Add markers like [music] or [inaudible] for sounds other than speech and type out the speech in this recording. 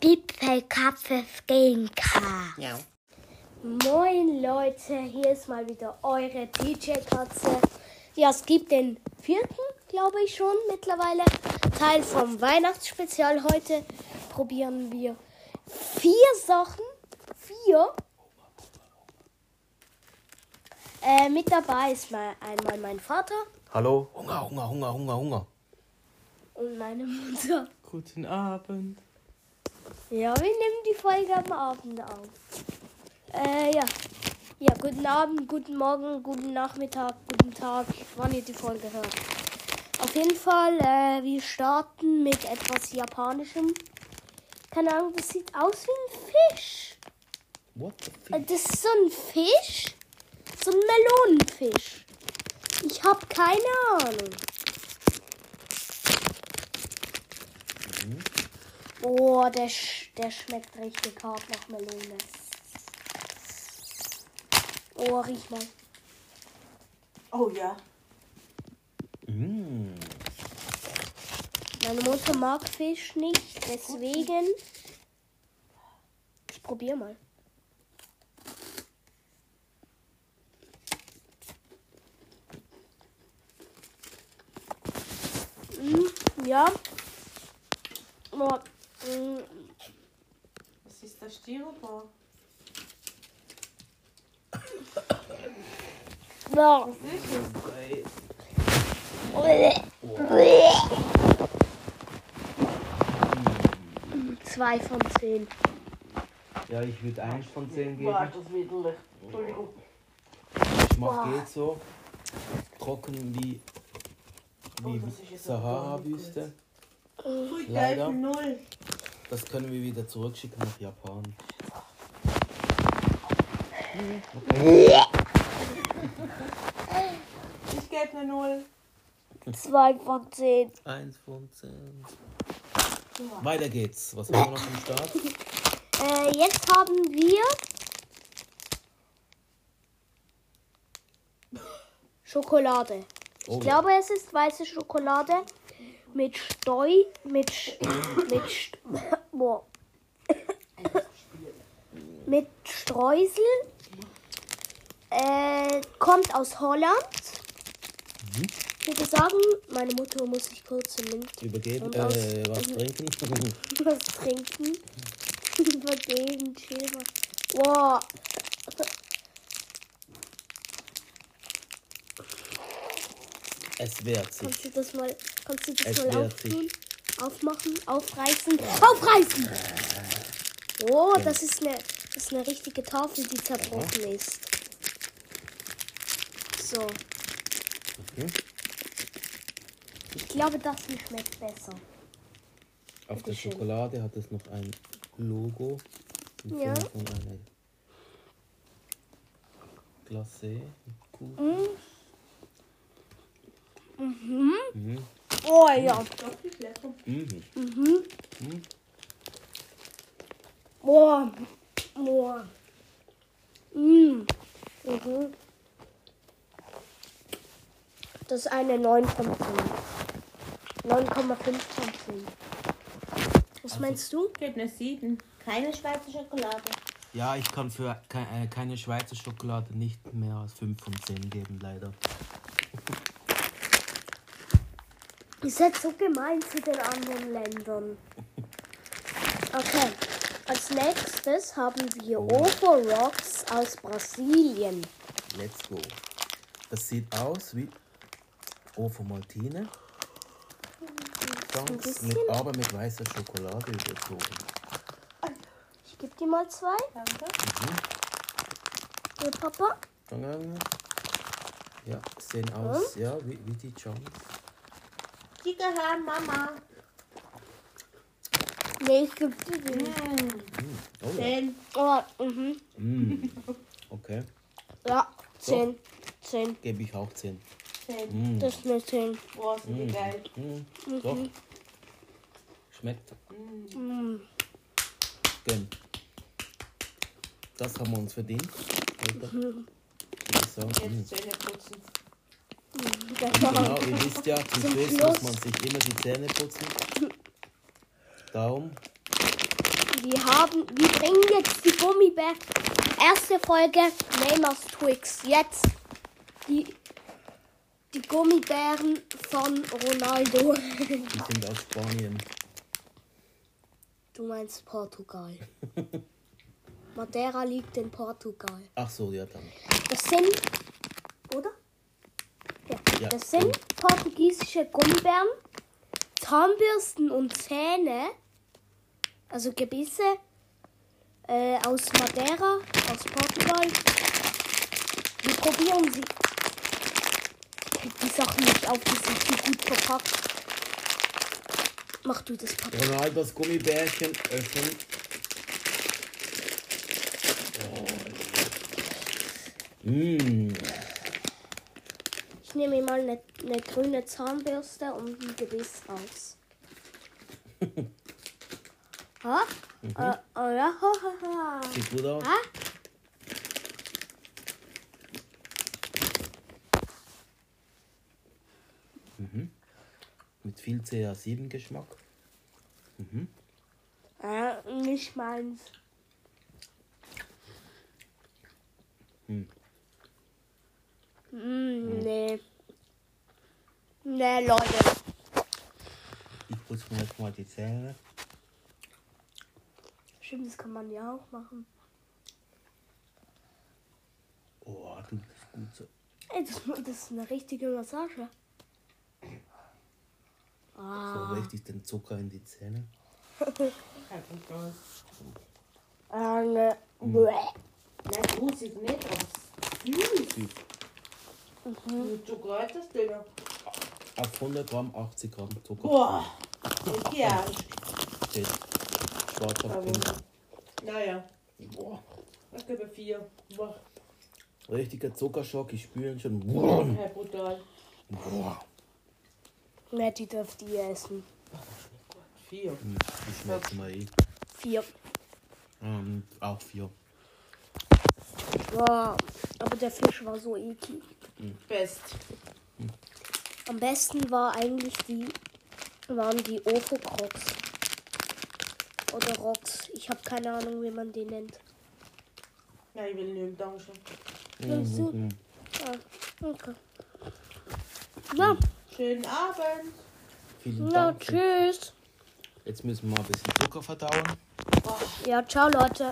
Gipfelkapfe gegen K. Ja. Moin Leute, hier ist mal wieder eure DJ-Katze. Ja, es gibt den vierten, glaube ich schon mittlerweile, Teil vom Weihnachtsspezial. Heute probieren wir vier Sachen. Vier. Äh, mit dabei ist mal einmal mein Vater Hallo? Hunger, Hunger, Hunger, Hunger, Hunger. und meine Mutter. Guten Abend. Ja, wir nehmen die Folge am Abend auf. Äh, ja. Ja, guten Abend, guten Morgen, guten Nachmittag, guten Tag, wann ihr die Folge hört. Auf jeden Fall, äh, wir starten mit etwas Japanischem. Keine Ahnung, das sieht aus wie ein Fisch. What the Äh, fuck? Das ist so ein Fisch. So ein Melonenfisch. Ich habe keine Ahnung. Oh, der, sch der schmeckt richtig hart nach Melone. Oh, riech mal. Oh ja. Mm. Meine Mutter mag Fisch nicht, deswegen. Ich probier mal. Mm, ja. Oh, Was ist das Styropor? ja. Was ist es? Zwei von zehn. Ja, ich würde eins von zehn geben. Boah, ist das widerlich. Entschuldigung. Geschmack Boah. geht so. Trocken wie, Oh, wie das aber Sahara-Wüste. Leider. Das können wir wieder zurückschicken nach Japan. [laughs] Ich gebe eine Null. Zwei von zehn. Eins von zehn. Weiter geht's. Was haben wir noch am Start? [laughs] Äh, jetzt haben wir Schokolade. Ich Oh. glaube, es ist weiße Schokolade mit Steu, mit, Sch- mit, St- [coughs] boah. [coughs] mit Streusel. Äh, kommt aus Holland. Ich würde sagen, meine Mutter muss sich kurz Übergeben. Und aus- Äh, was trinken? [laughs] was trinken. [laughs] Übergeben, chill mal. Wow. Es wehrt sich. Kannst du das mal, kannst du das Es mal auftun? Aufmachen, aufreißen, aufreißen! Oh, das ist eine, das ist eine richtige Tafel, die zerbrochen ist. So, Mhm. ich glaube, das hier schmeckt besser. Auf der Bitteschön. Schokolade hat es noch ein Logo Ja. von einer Glacé. Kuchen. Mhm. Oh ja. Das ist lecker. Mhm. Boah. Boah. Mm. Mhm. Das ist eine 9 von 10. 9,5 von 10. Was meinst du? Ich eine Sieben. Keine Schweizer Schokolade. Ja, ich kann für äh, keine Schweizer Schokolade nicht mehr als 5 von 10 geben, leider. Ihr seid so gemein zu den anderen Ländern. Okay. Als nächstes haben wir Ovo Rocks aus Brasilien. Let's go. Das sieht aus wie Ovo Maltine. Bisschen. mit, aber mit weißer Schokolade überzogen. Ich gebe dir mal zwei. Danke. Ihr Papa. Danke. Ja, sehen aus, ja, wie, wie die Chunks. Die gehören Mama. Nee, ich gebe dir den. Oh ja. Zehn. Oh, mhm. Mm. Okay, Ja, 10. 10. gebe ich auch 10. Zehn. Mm. Das ist eine 10. Boah, sind die geil. Mm. Doch. Schmeckt. Mm. Gönn. Das haben wir uns verdient. Heute. Würde ich sagen. Mm. Jetzt Zähne putzen. Genau, ihr wisst ja, zum Zum Schluss Schluss. muss man sich immer die Zähne putzen. Darum wir haben, wir bringen jetzt die Gummibär. Erste Folge, Neymars Twix. Jetzt die, die Gummibären von Ronaldo. Die sind aus Spanien. Du meinst Portugal. Madeira liegt in Portugal. Ach so, ja dann. Das sind, oder? Ja, das sind portugiesische Gummibären, Zahnbürsten und Zähne, also Gebisse äh, aus Madeira, aus Portugal. Wir probieren sie. Ich krieg die Sachen nicht auf, die sind zu gut verpackt. Mach du das Papier. Ronaldos Gummibärchen öffnen. Oh. Mmh. Ich nehme mir mal eine, eine grüne Zahnbürste und ein Gebiss raus. [laughs] ha? Äh, oh ja, ha, ha, ha. Sieht gut aus. Ha? Mit viel CA7-Geschmack. Äh, nicht meins. Hm. Mm, nee. Nee, Leute. Ich putze mir jetzt mal die Zähne. Stimmt, das kann man ja auch machen. Oh, du bist gut so. Ey, das, das ist eine richtige Massage. So Ah, richtig den Zucker in die Zähne. [laughs] Äh, ne. Bäh. Nein, du siehst nicht aus. Süß. Süß. Mit Schokolade das Ding. Auf 100 Gramm 80 Gramm Zucker. Boah. Ja. Steht schwarz auf grün. Naja. Boah. Ich gebe vier. Boah. Richtiger Zuckerschock, ich spüre ihn schon. Boah. Hey, brutal. Boah. Ne, die dürft ihr essen. Vier. Hm, Ich schmecke mal eh. Vier. Ähm, auch vier. Wow. Aber der Fisch war so eklig. Best. Am besten war eigentlich die, waren die Ofo-Crocs. Oder Rocks. Ich habe keine Ahnung, wie man die nennt. Ja, ich will nicht, danke schön. Willst du? Mhm. Ah, okay. Na, Schönen Abend. Vielen na, Dank. tschüss. Jetzt müssen wir ein bisschen Zucker verdauen. Ja, ciao, Leute.